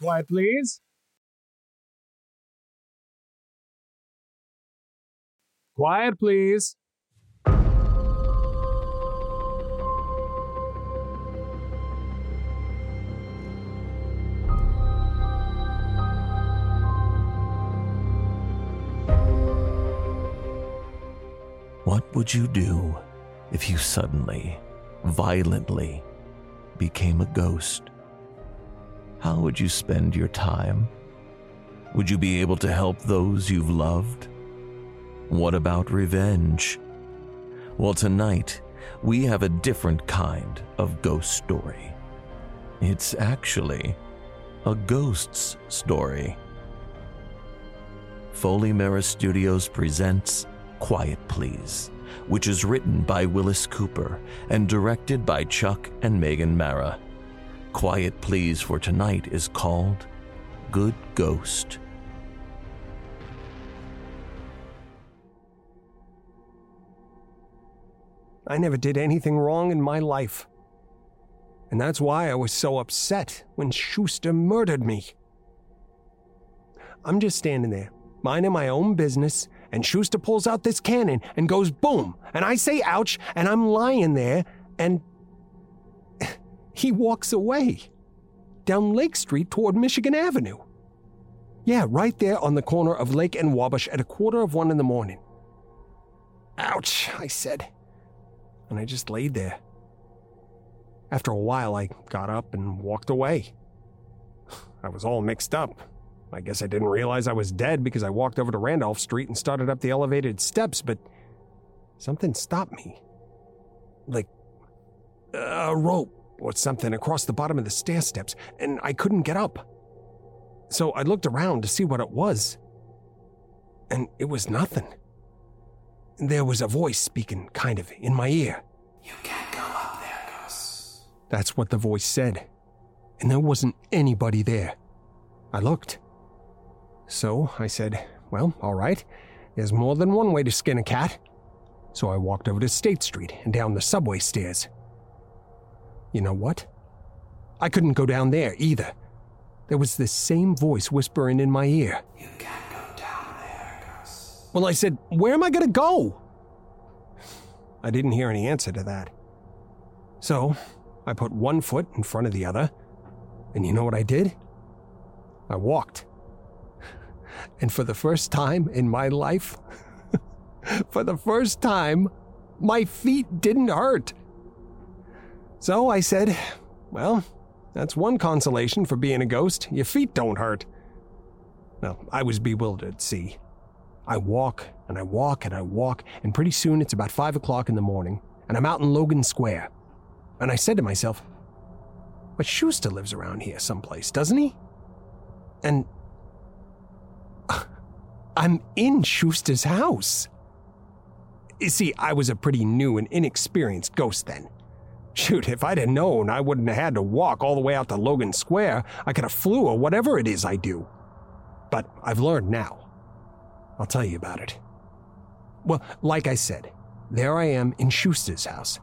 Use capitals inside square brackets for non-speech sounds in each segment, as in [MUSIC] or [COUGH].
Quiet, please. Quiet, please. What would you do if you suddenly, violently became a ghost? How would you spend your time? Would you be able to help those you've loved? What about revenge? Well, tonight, we have a different kind of ghost story. It's actually a ghost's story. Foley Mara Studios presents Quiet Please, which is written by Wyllis Cooper and directed by Chuck and Megan Mara. Quiet Please for tonight is called Good Ghost. I never did anything wrong in my life. And that's why I was so upset when Schuster murdered me. I'm just standing there, minding my own business, and Schuster pulls out this cannon and goes boom, and I say ouch, and I'm lying there, and he walks away down Lake Street toward Michigan Avenue. Yeah, right there on the corner of Lake and Wabash at a quarter of one in the morning. Ouch, I said and I just laid there. After a while, I got up and walked away. I was all mixed up. I guess I didn't realize I was dead because I walked over to Randolph Street and started up the elevated steps, but something stopped me. Like a rope or something across the bottom of the stair steps, and I couldn't get up. So I looked around to see what it was, and it was nothing. There was a voice speaking, kind of, in my ear. You can't go up there, Gus. That's what the voice said. And there wasn't anybody there. I looked. So I said, Well, all right. There's more than one way to skin a cat. So I walked over to State Street and down the subway stairs. You know what? I couldn't go down there either. There was this same voice whispering in my ear. You can't go down there. Well, I said, Where am I going to go? I didn't hear any answer to that. So, I put one foot in front of the other, and you know what I did? I walked. [LAUGHS] And for the first time in my life, [LAUGHS] for the first time, my feet didn't hurt. So I said, Well, that's one consolation for being a ghost. Your feet don't hurt. Well, I was bewildered, see. I walk and I walk and I walk, and pretty soon it's about five o'clock in the morning, and I'm out in Logan Square. And I said to myself, But Schuster lives around here someplace, doesn't he? And [LAUGHS] I'm in Schuster's house. You see, I was a pretty new and inexperienced ghost then. Shoot, if I'd have known I wouldn't have had to walk all the way out to Logan Square, I could have flew or whatever it is I do. But I've learned now. I'll tell you about it. Well, like I said, there I am in Schuster's house.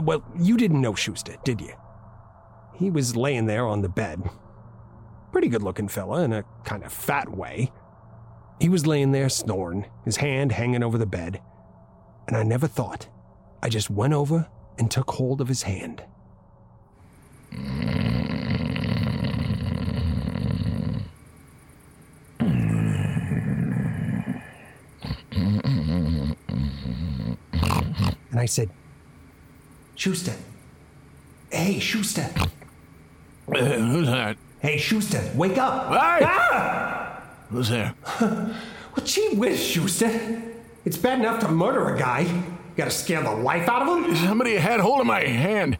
Well, you didn't know Schuster, did you? He was laying there on the bed. Pretty good looking fella in a kind of fat way. He was laying there snoring, his hand hanging over the bed. And I never thought. I just went over and took hold of his hand. And I said, Schuster. Hey, Schuster. Who's that? Hey, Schuster, wake up. Hey! Ah! Who's there? Well, gee whiz, Schuster. It's bad enough to murder a guy. You gotta scare the life out of him? Somebody had hold of my hand.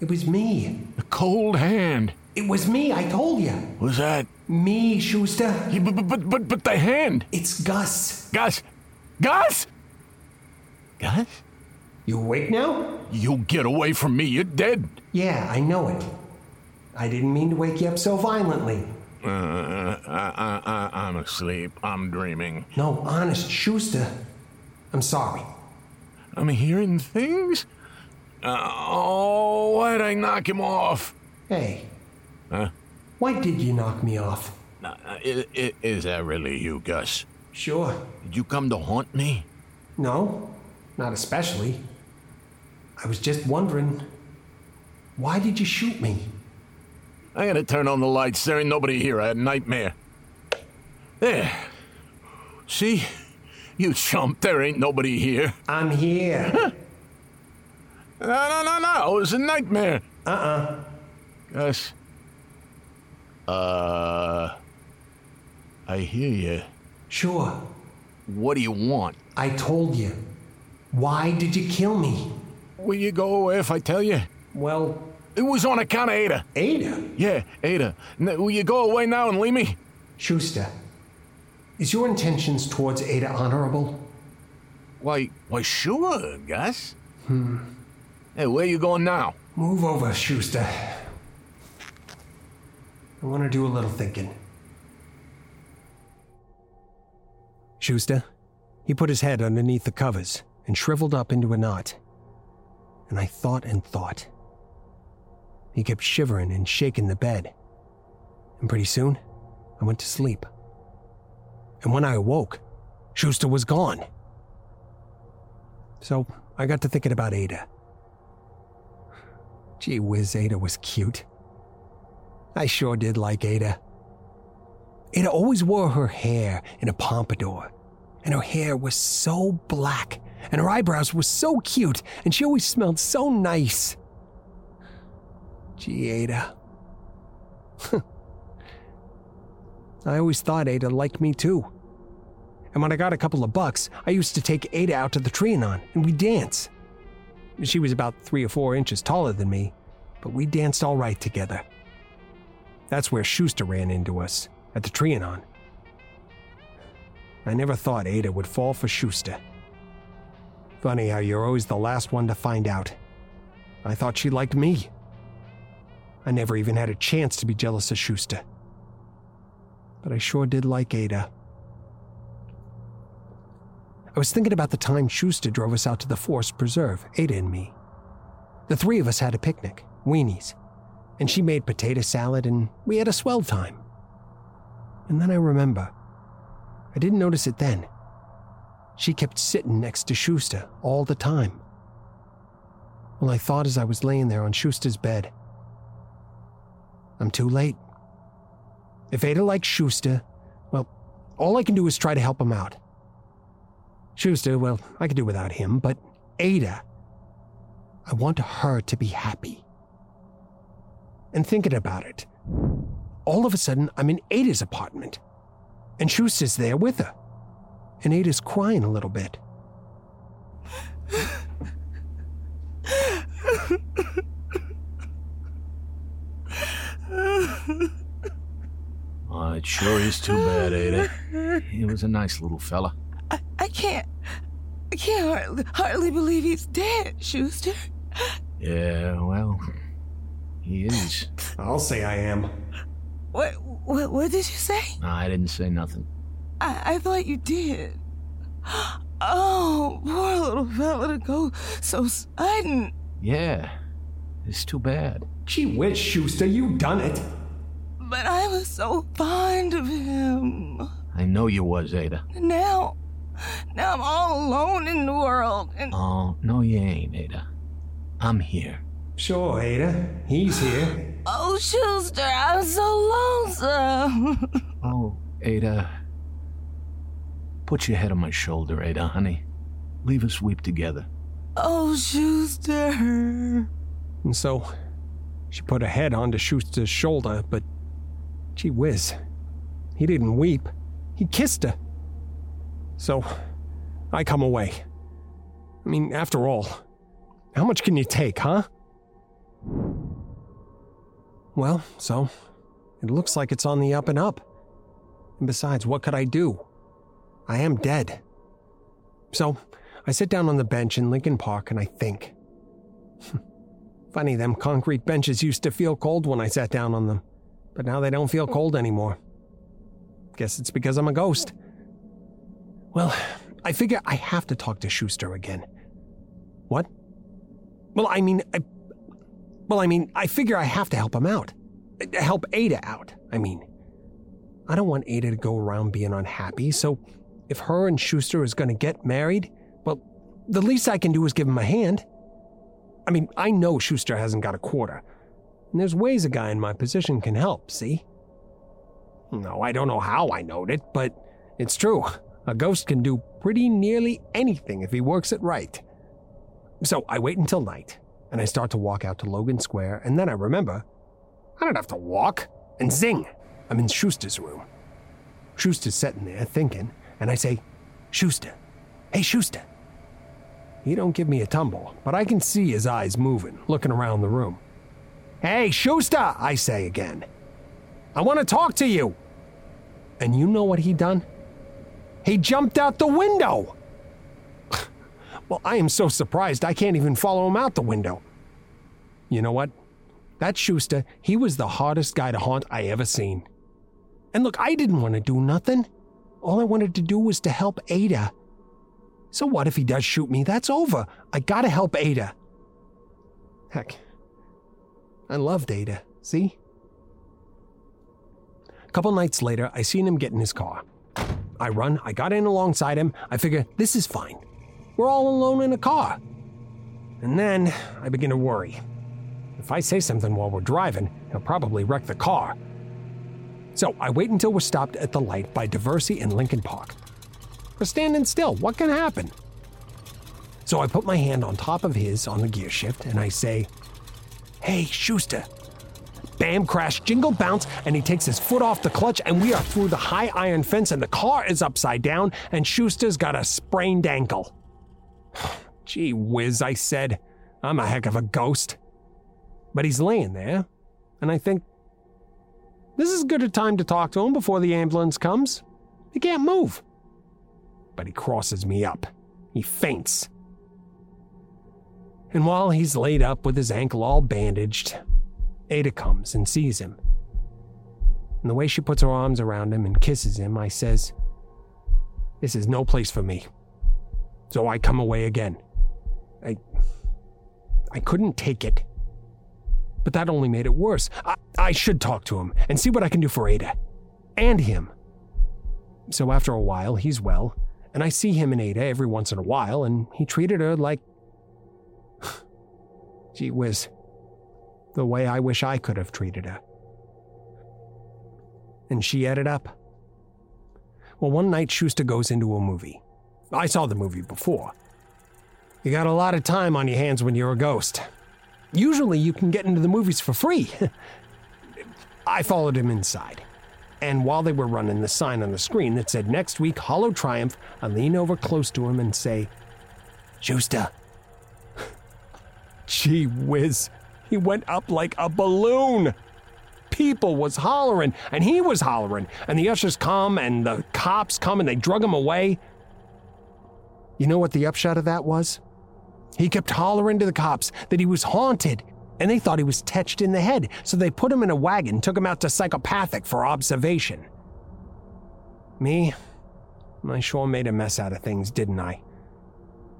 It was me. A cold hand. It was me, I told you. Who's that? Me, Schuster. Yeah, but, but, but, but the hand. It's Gus. Gus! Gus! Gus? You awake now? You get away from me. You're dead. Yeah, I know it. I didn't mean to wake you up so violently. Uh, I, I, I, I'm asleep. I'm dreaming. No, honest, Schuster. I'm sorry. I'm hearing things? Uh, oh, why'd I knock him off? Hey, Huh? Why did you knock me off? Uh, i- i- is that really you, Gus? Sure. Did you come to haunt me? No, not especially. I was just wondering, why did you shoot me? I gotta turn on the lights. There ain't nobody here. I had a nightmare. There. See? [LAUGHS] You chump. There ain't nobody here. I'm here. [LAUGHS] No, no, no, no. It was a nightmare. uh-uh. Gus. Uh. I hear you. Sure. What do you want? I told you. Why did you kill me? Will you go away if I tell you? Well, It was on account of Ada. Ada. Yeah, Ada. N- will you go away now and leave me? Schuster, is your intentions towards Ada honorable? Why, why, sure, Gus. Hmm. Hey, where you going now? Move over, Schuster. I want to do a little thinking. Schuster, he put his head underneath the covers and shriveled up into a knot. And I thought and thought. He kept shivering and shaking the bed. And pretty soon, I went to sleep. And when I awoke, Schuster was gone. So I got to thinking about Ada. Gee whiz, Ada was cute. I sure did like Ada. Ada always wore her hair in a pompadour, and her hair was so black, and her eyebrows were so cute, and she always smelled so nice. Gee, Ada. [LAUGHS] I always thought Ada liked me too. And when I got a couple of bucks, I used to take Ada out to the Trianon and we'd dance. She was about three or four inches taller than me, but we danced all right together. That's where Schuster ran into us, at the Trianon. I never thought Ada would fall for Schuster. Funny how you're always the last one to find out. I thought she liked me. I never even had a chance to be jealous of Schuster. But I sure did like Ada. I was thinking about the time Schuster drove us out to the Forest Preserve, Ada and me. The three of us had a picnic, weenies, and she made potato salad, and we had a swell time. And then I remember, I didn't notice it then. She kept sitting next to Schuster all the time. Well, I thought as I was laying there on Schuster's bed, I'm too late. If Ada likes Schuster, well, all I can do is try to help him out. Schuster, well, I could do without him, but Ada, I want her to be happy. And thinking about it, all of a sudden I'm in Ada's apartment, and Schuster's there with her, and Ada's crying a little bit. [LAUGHS] Oh, it sure is too bad, Ada. He was a nice little fella. I, I can't. I can't hardly, hardly believe he's dead, Schuster. Yeah, well, he is. I'll say I am. What, what, what did you say? No, I didn't say nothing. I, I thought you did. Oh, poor little fella to go so sudden. Yeah, it's too bad. Gee whiz, Schuster, you done it. But I was so fond of him. I know you was, Ada. And now, now I'm all alone in the world. And Oh, no, you ain't, Ada. I'm here. Sure, Ada. He's here. oh, Schuster, I'm so lonesome. [LAUGHS] Oh, Ada. Put your head on my shoulder, Ada, honey. Leave us weep together. oh, Schuster. And so, she put her head onto Schuster's shoulder, but gee whiz, he didn't weep. He kissed her. So, I come away. I mean, after all, how much can you take, huh? Well, so, it looks like it's on the up and up. And besides, what could I do? I am dead. So, I sit down on the bench in Lincoln Park and I think. [LAUGHS] Funny, them concrete benches used to feel cold when I sat down on them, but now they don't feel cold anymore. Guess it's because I'm a ghost. Well, I figure I have to talk to Schuster again. What? Well, I mean, I. Well, I mean, I figure I have to help him out. Help Ada out. I mean, I don't want Ada to go around being unhappy, so if her and Schuster is going to get married, well, the least I can do is give him a hand. I mean, I know Schuster hasn't got a quarter, there's ways a guy in my position can help, see? No, I don't know how I knowed it, but it's true. A ghost can do pretty nearly anything if he works it right. So I wait until night, and I start to walk out to Logan Square, and then I remember I don't have to walk. And zing, I'm in Schuster's room. Schuster's sitting there thinking, and I say, Schuster, hey Schuster. He don't give me a tumble, but I can see his eyes moving, looking around the room. Hey Schuster, I say again. I want to talk to you. And you know what he done? He jumped out the window. [LAUGHS] well, I am so surprised I can't even follow him out the window. You know what? That Schuster, he was the hardest guy to haunt I ever seen. And look, I didn't want to do nothing. All I wanted to do was to help Ada. So what if he does shoot me? That's over. I gotta help Ada. Heck, I loved Ada, see? A couple nights later, I seen him get in his car. I run, I got in alongside him. I figure, this is fine. We're all alone in a car. And then I begin to worry. If I say something while we're driving, he'll probably wreck the car. So I wait until we're stopped at the light by Diversey and Lincoln Park. We're standing still. What can happen? So I put my hand on top of his on the gear shift and I say, Hey, Schuster. Bam, crash, jingle, bounce, and he takes his foot off the clutch, and we are through the high iron fence, and the car is upside down, and Schuster's got a sprained ankle. [SIGHS] Gee whiz, I said. I'm a heck of a ghost. But he's laying there, and I think, this is good a time to talk to him before the ambulance comes. He can't move. But he crosses me up. He faints. And while he's laid up with his ankle all bandaged, Ada comes and sees him. And the way she puts her arms around him and kisses him, I says, This is no place for me. So I come away again. I. I couldn't take it. But that only made it worse. I, I should talk to him and see what I can do for Ada. And him. So after a while, he's well, and I see him and Ada every once in a while, and he treated her like. Gee whiz. The way I wish I could have treated her. And she added up. Well, one night Schuster goes into a movie. I saw the movie before. You got a lot of time on your hands when you're a ghost. Usually you can get into the movies for free. [LAUGHS] I followed him inside. And while they were running the sign on the screen that said next week, Hollow Triumph, I lean over close to him and say, Schuster. Gee whiz, he went up like a balloon. People was hollering, and he was hollering, and the ushers come, and the cops come, and they drug him away. You know what the upshot of that was? He kept hollering to the cops that he was haunted, and they thought he was tetched in the head, so they put him in a wagon took him out to psychopathic for observation. Me? I sure made a mess out of things, didn't I?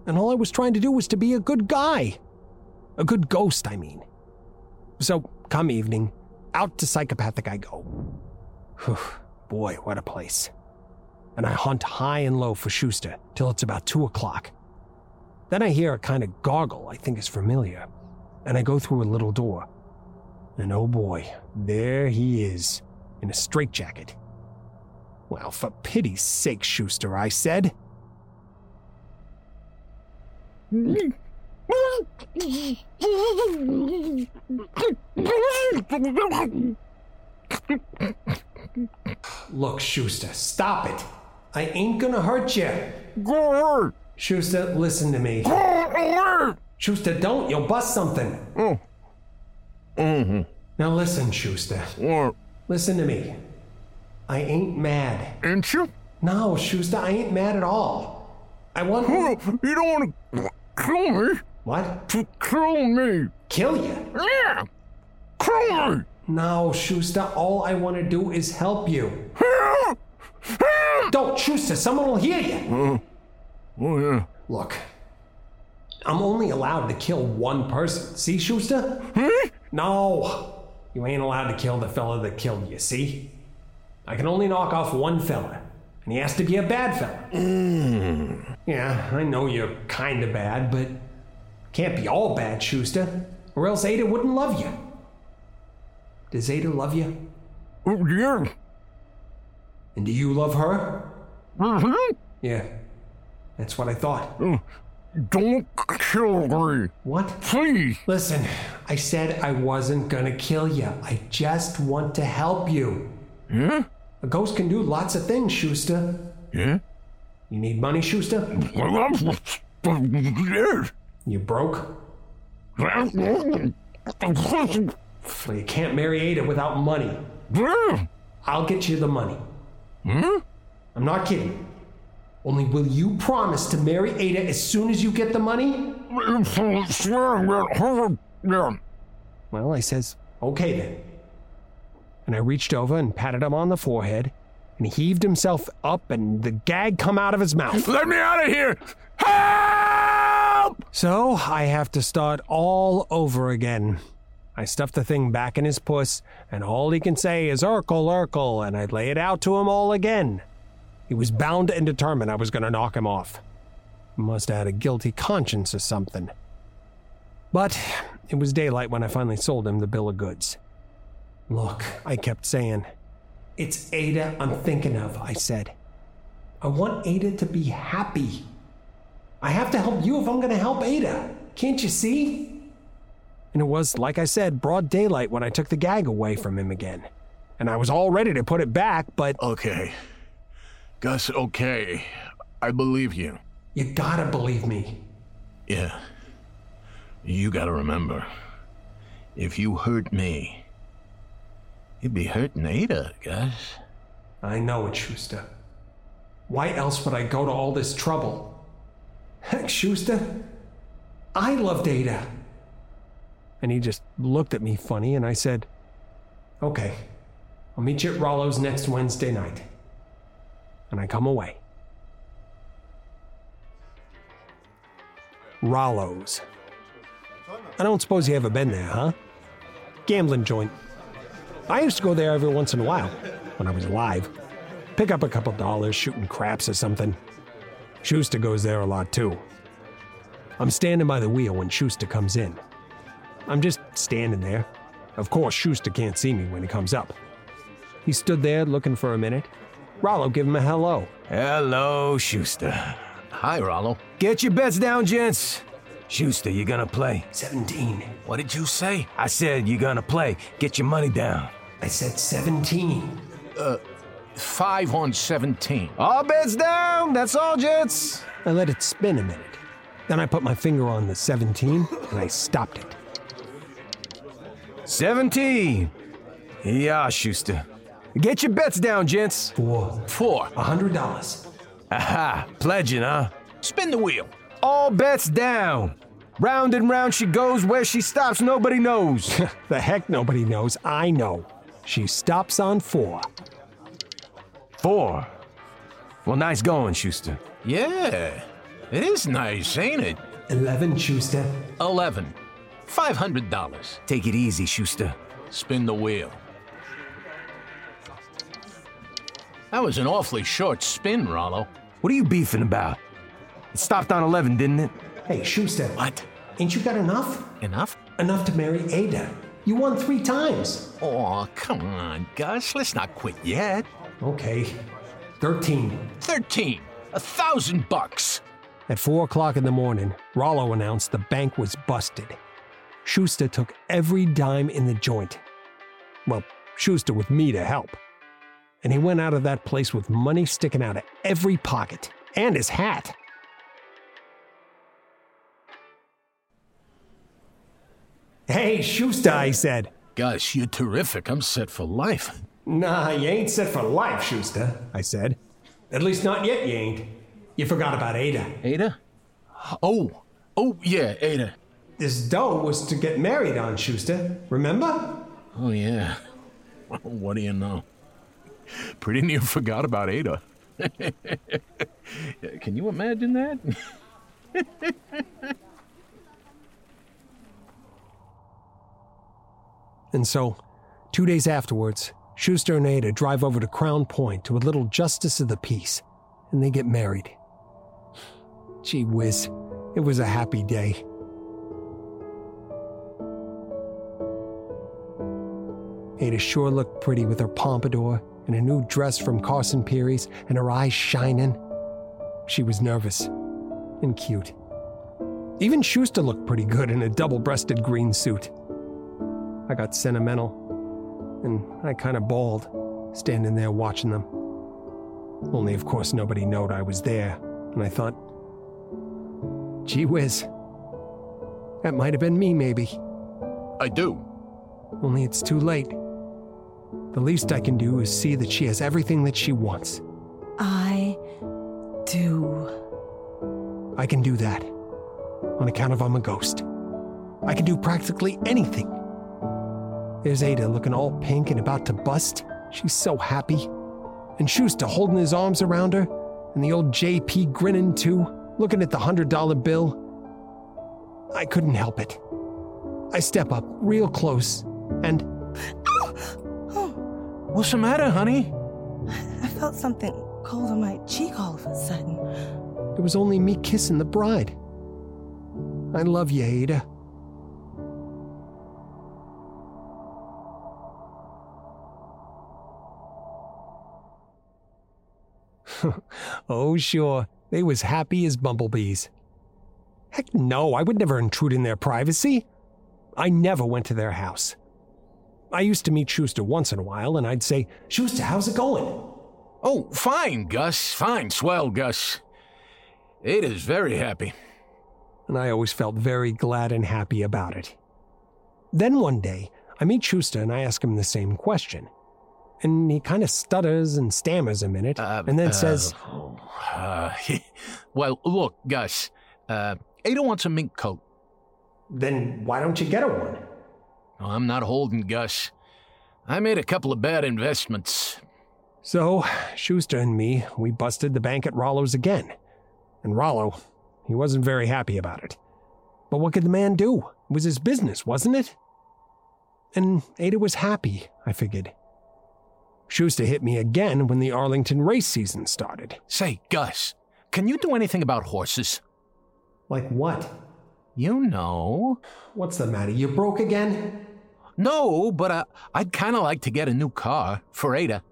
And all I was trying to do was to be a good guy. A good ghost, I mean. So, come evening, out to psychopathic I go. Whew, boy, what a place. And I hunt high and low for Schuster till it's about two o'clock. Then I hear a kind of gargle I think is familiar, and I go through a little door. And oh boy, there he is, in a straitjacket. Well, for pity's sake, Schuster, I said. Hmm. Look, Schuster, stop it. I ain't gonna hurt you. Go hurt. Schuster, listen to me. Go away! Schuster, don't. You'll bust something. Oh. Mm-hmm. Now listen, Schuster. What? Listen to me. I ain't mad. Ain't you? No, Schuster, I ain't mad at all. I want. Oh, you don't want to kill me? What? To kill me? Kill you? Yeah! Kill me! No, Schuster, all I want to do is help you. Don't, Schuster, someone will hear you. Oh, yeah. Look, I'm only allowed to kill one person. See, Schuster? Hmm? No. You ain't allowed to kill the fella that killed you, see? I can only knock off one fella, and he has to be a bad fella. Yeah, I know you're kinda bad, but can't be all bad, Schuster, or else Ada wouldn't love you. Does Ada love you? Oh, yeah. And do you love her? Mm-hmm. Yeah, that's what I thought. Don't kill me. What? Please. Listen, I said I wasn't gonna kill you. I just want to help you. Yeah? A ghost can do lots of things, Schuster. Yeah? You need money, Schuster? Yes. You broke? Well, you can't marry Ada without money. I'll get you the money. Hmm? I'm not kidding. Only will you promise to marry Ada as soon as you get the money? Well, I says, okay then. And I reached over and patted him on the forehead, and he heaved himself up, and the gag come out of his mouth. Let me out of here! So I have to start all over again. I stuff the thing back in his puss, and all he can say is Urkel, Urkel, and I lay it out to him all again. He was bound and determined I was going to knock him off. Must have had a guilty conscience or something. But it was daylight when I finally sold him the bill of goods. Look, I kept saying, it's Ada I'm thinking of, I said. I want Ada to be happy. I have to help you if I'm going to help Ada. Can't you see? And it was, like I said, broad daylight when I took the gag away from him again. And I was all ready to put it back, but Okay. Gus, okay. I believe you. you gotta believe me. Yeah. You gotta remember. If you hurt me, you'd be hurting Ada, Gus. I know it, Schuster. Why else would I go to all this trouble? Heck, Schuster, I loved Ada. And he just looked at me funny, and I said, Okay, I'll meet you at Rollo's next Wednesday night. And I come away. Rollo's. I don't suppose you ever been there, huh? Gambling joint. I used to go there every once in a while when I was alive. Pick up a couple dollars shooting craps or something. Schuster goes there a lot too. I'm standing by the wheel when Schuster comes in. I'm just standing there. Of course, Schuster can't see me when he comes up. He stood there looking for a minute. Rollo gave him a hello. Hello, Schuster. Hi, Rollo. Get your bets down, gents. Schuster, you gonna play? 17. What did you say? I said you gonna play. Get your money down. I said 17. Uh, Five on 17. All bets down. That's all, gents. I let it spin a minute. Then I put my finger on the 17 and I stopped it. 17. Yeah, Schuster. Get your bets down, gents. For Four. A $100. Aha, pledging, huh? Spin the wheel. All bets down. Round and round she goes. Where she stops, nobody knows. [LAUGHS] the heck nobody knows. I know. She stops on four. Four. Well, nice going, Schuster. Yeah. It is nice, ain't it? 11, Schuster. 11. $500. Take it easy, Schuster. Spin the wheel. That was an awfully short spin, Rollo. What are you beefing about? It stopped on 11, didn't it? Hey, Schuster. What? Ain't you got enough? Enough? Enough to marry Ada. You won three times. Oh, come on, Gus. Let's not quit yet. Okay. 13. 13. A thousand bucks. At 4 o'clock in the morning, Rollo announced the bank was busted. Schuster took every dime in the joint. Well, Schuster with me to help. And he went out of that place with money sticking out of every pocket and his hat. Hey, Schuster, I said. Gosh, you're terrific. I'm set for life. Nah, you ain't set for life, Schuster, I said. At least not yet, you ain't. You forgot about Ada. Ada? Oh, oh, yeah, Ada. This dough was to get married on, Schuster. Remember? Oh, yeah. [LAUGHS] What do you know? Pretty near forgot about Ada. [LAUGHS] Can you imagine that? [LAUGHS] And so, Two days afterwards, Schuster and Ada drive over to Crown Point to a little justice of the peace, and they get married. Gee whiz, it was a happy day. Ada sure looked pretty with her pompadour and a new dress from Carson Pirie's and her eyes shining. She was nervous and cute. Even Schuster looked pretty good in a double breasted green suit. I got sentimental, and I kind of bawled, standing there watching them. Only, of course, nobody knowed I was there, and I thought, gee whiz, that might have been me, maybe. I do. Only it's too late. The least I can do is see that she has everything that she wants. I do. I can do that. On account of I'm a ghost. I can do practically anything. There's Ada looking all pink and about to bust. She's so happy. And Schuster holding his arms around her, and the old JP grinning too, looking at the hundred dollar bill. I couldn't help it. I step up real close, and [GASPS] What's the matter, honey? I felt something cold on my cheek all of a sudden. it was only me kissing the bride. I love you, Ada. [LAUGHS] oh, sure. They was happy as bumblebees. Heck no, I would never intrude in their privacy. I never went to their house. I used to meet Schuster once in a while, and I'd say, Schuster, how's it going? Oh, fine, Gus. Fine, swell, Gus. Ada's very happy. and I always felt very glad and happy about it. Then one day, I meet Schuster and I ask him the same question. And he kind of stutters and stammers a minute, Uh, and then uh, says, Uh, [LAUGHS] well, look, Gus. Uh, Ada wants a mink coat. Then why don't you get her one? No, I'm not holding Gus. I made a couple of bad investments. So, Schuster and me, we busted the bank at Rollo's again. And Rollo, he wasn't very happy about it. But what could the man do? It was his business, wasn't it? And Ada was happy, I figured. Schuster hit me again when the Arlington race season started. Say, Gus, can you do anything about horses? Like what? You know. What's the matter? You broke again? No, but uh, I'd kind of like to get a new car for Ada.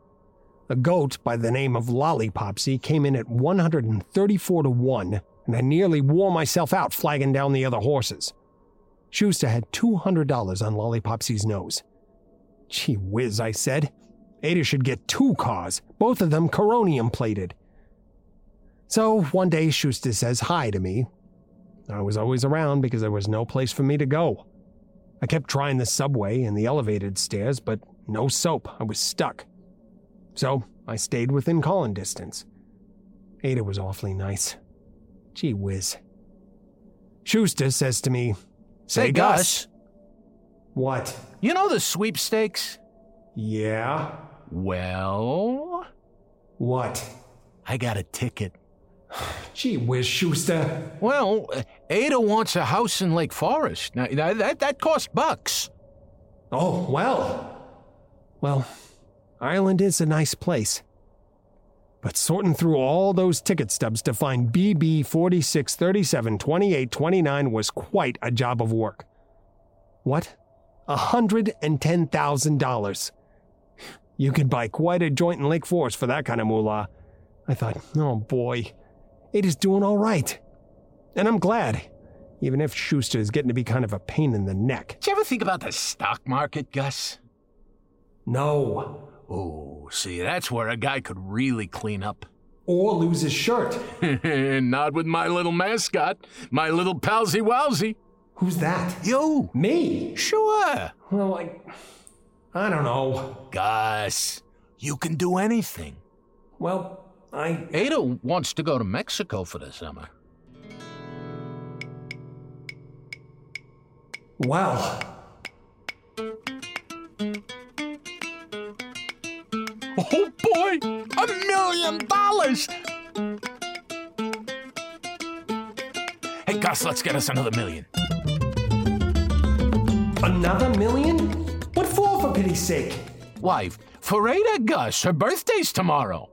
A goat by the name of Lollipopsy came in at 134 to 1, and I nearly wore myself out flagging down the other horses. Schuster had $200 on Lollipopsy's nose. Gee whiz, I said. Ada should get two cars, both of them coronium plated. So one day Schuster says hi to me. I was always around because there was no place for me to go. I kept trying the subway and the elevated stairs, but no soap. I was stuck. So I stayed within calling distance. Ada was awfully nice. Gee whiz. Schuster says to me, Say, Gus, What? you know the sweepstakes? Yeah? Well, What? I got a ticket. Gee whiz, Schuster. Well, Ada wants a house in Lake Forest. Now, that, that, that costs bucks. Oh, well. Well, Ireland is a nice place. But sorting through all those ticket stubs to find BB 46 37 28 29 was quite a job of work. What? A $110,000. You could buy quite a joint in Lake Forest for that kind of moolah. I thought, oh boy, it is doing all right. And I'm glad, even if Schuster is getting to be kind of a pain in the neck. Did you ever think about the stock market, Gus? No. Oh, see, that's where a guy could really clean up. Or lose his shirt. [LAUGHS] Not with my little mascot, my little palsy wowsy. Who's that? You? Me? Sure. Well, I. I don't know. Gus, you can do anything. Well, I. Ada wants to go to Mexico for the summer. Well. Oh boy, a million dollars! Hey, Gus, let's get us another million. Another million? What for, for for pity's sake. Wife, for Ada Gus, her birthday's tomorrow.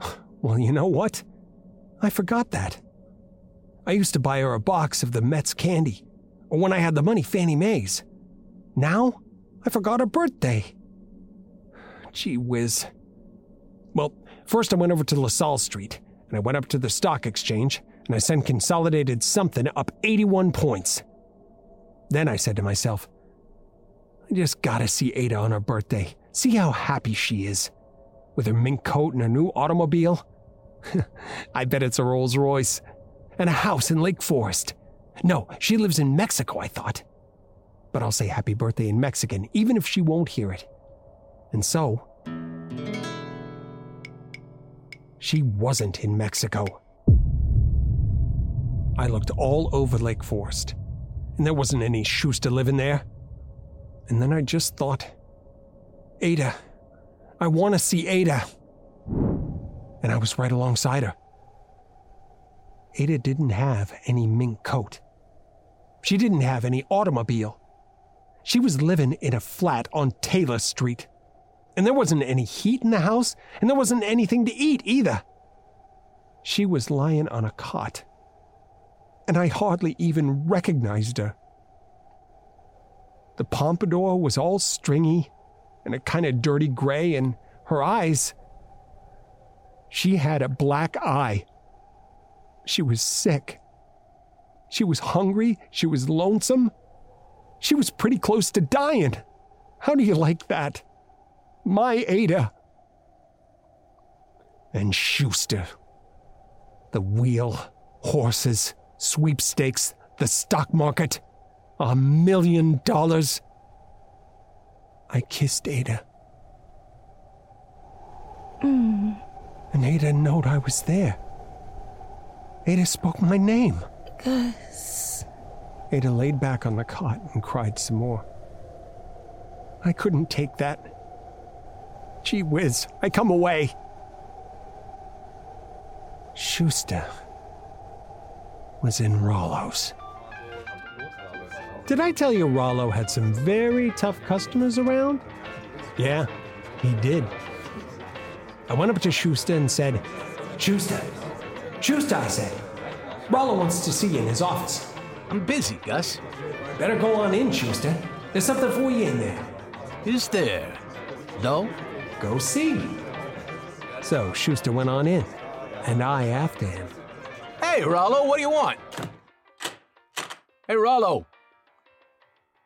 [SIGHS] Well, you know what? I forgot that. I used to buy her a box of the Mets candy, or when I had the money, Fannie May's. Now, I forgot her birthday. [SIGHS] Gee whiz. Well, first I went over to LaSalle Street, and I went up to the stock exchange, and I sent Consolidated something up 81 points. Then I said to myself, I just gotta see Ada on her birthday, see how happy she is. With her mink coat and her new automobile. [LAUGHS] I bet it's a Rolls Royce. And a house in Lake Forest. No, she lives in Mexico, I thought. But I'll say happy birthday in Mexican, even if she won't hear it. And so. She wasn't in Mexico. I looked all over Lake Forest, and there wasn't any Schuster living there. And then I just thought, Ada, I want to see Ada. And I was right alongside her. Ada didn't have any mink coat. She didn't have any automobile. She was living in a flat on Taylor Street. And there wasn't any heat in the house, and there wasn't anything to eat either. She was lying on a cot. And I hardly even recognized her. The pompadour was all stringy and a kind of dirty gray, and her eyes. She had a black eye. She was sick. She was hungry. She was lonesome. She was pretty close to dying. How do you like that? My Ada. And Schuster. The wheel, horses, sweepstakes, the stock market. A million dollars. I kissed Ada. Mm. And Ada knowed I was there. Ada spoke my name. Gus. Ada laid back on the cot and cried some more. I couldn't take that. Gee whiz, I come away. Schuster was in Rollo's. Did I tell you Rollo had some very tough customers around? Yeah, he did. I went up to Schuster and said, Schuster, Schuster, I said, Rollo wants to see you in his office. I'm busy, Gus. Better go on in, Schuster. There's something for you in there. Is there? No? Go see. So Schuster went on in, and I after him. Hey, Rollo, what do you want? Hey, Rollo.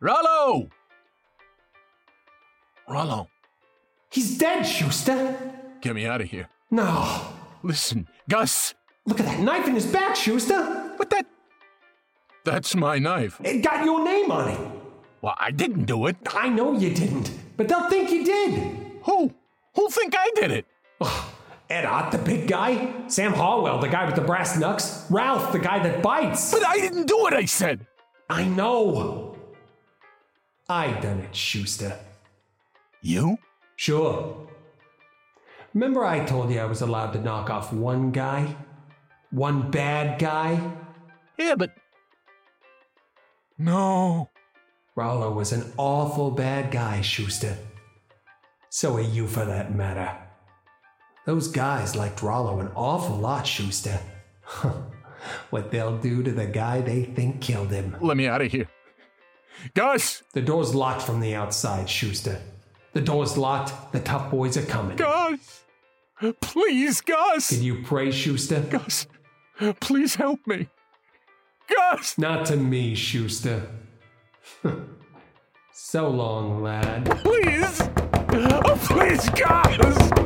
Rollo! Rollo, He's dead, Schuster. get me out of here. No. Listen, Gus, Look at that knife in his back, Schuster. what that? That's my knife. It got your name on it. Well, I didn't do it. I know you didn't, but they'll think you did. Who? Who'll think I did it? Ed Ott, the big guy. Sam Harwell, the guy with the brass knucks. Ralph, the guy that bites. But I didn't do it, I said. I know. I done it, Schuster. You? Sure. Remember I told you I was allowed to knock off one guy? One bad guy? Yeah, but. No. Rollo was an awful bad guy, Schuster. So are you for that matter. Those guys liked Rollo an awful lot, Schuster. [LAUGHS] what they'll do to the guy they think killed him. Let me out of here. Gus! The door's locked from the outside, Schuster. The door's locked. The tough boys are coming. Gus! Please, Gus! Can you pray, Schuster? Gus, please help me. Gus! Not to me, Schuster. [LAUGHS] so long, lad. Please! Oh, please, Gus!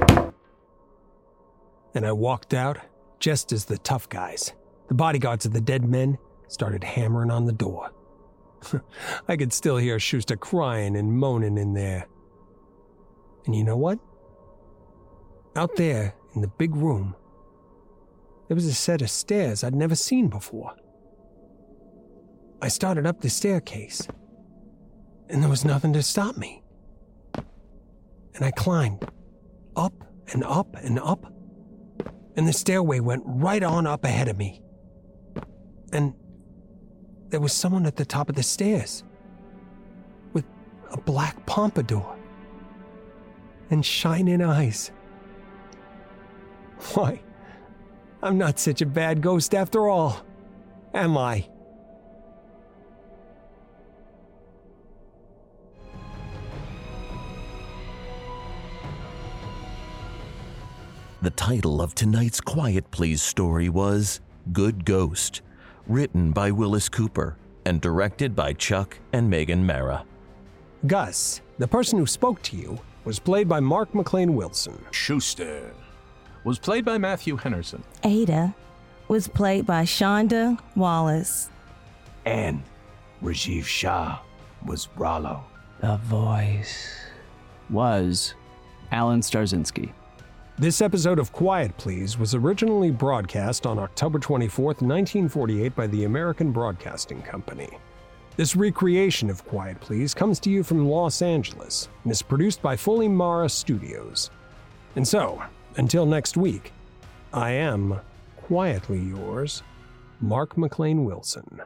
And I walked out just as the tough guys, the bodyguards of the dead men, started hammering on the door. [LAUGHS] I could still hear Schuster crying and moaning in there. And you know what? Out there in the big room, there was a set of stairs I'd never seen before. I started up the staircase, and there was nothing to stop me. And I climbed up and up and up, and the stairway went right on up ahead of me. And there was someone at the top of the stairs with a black pompadour and shining eyes. Why, I'm not such a bad ghost after all, am I? The title of tonight's Quiet Please story was Good Ghost, written by Wyllis Cooper and directed by Chuck and Megan Mara. Gus, the person who spoke to you, was played by Mark McLean Wilson. Schuster was played by Matthew Henderson. Ada was played by Shonda Wallace. And Rajiv Shah was Rollo. The voice was Alan Starzinski. This episode of Quiet Please was originally broadcast on October 24, 1948 by the American Broadcasting Company. This recreation of Quiet Please comes to you from Los Angeles and is produced by Fully Mara Studios. And so, until next week, I am quietly yours, Mark McLean Wilson.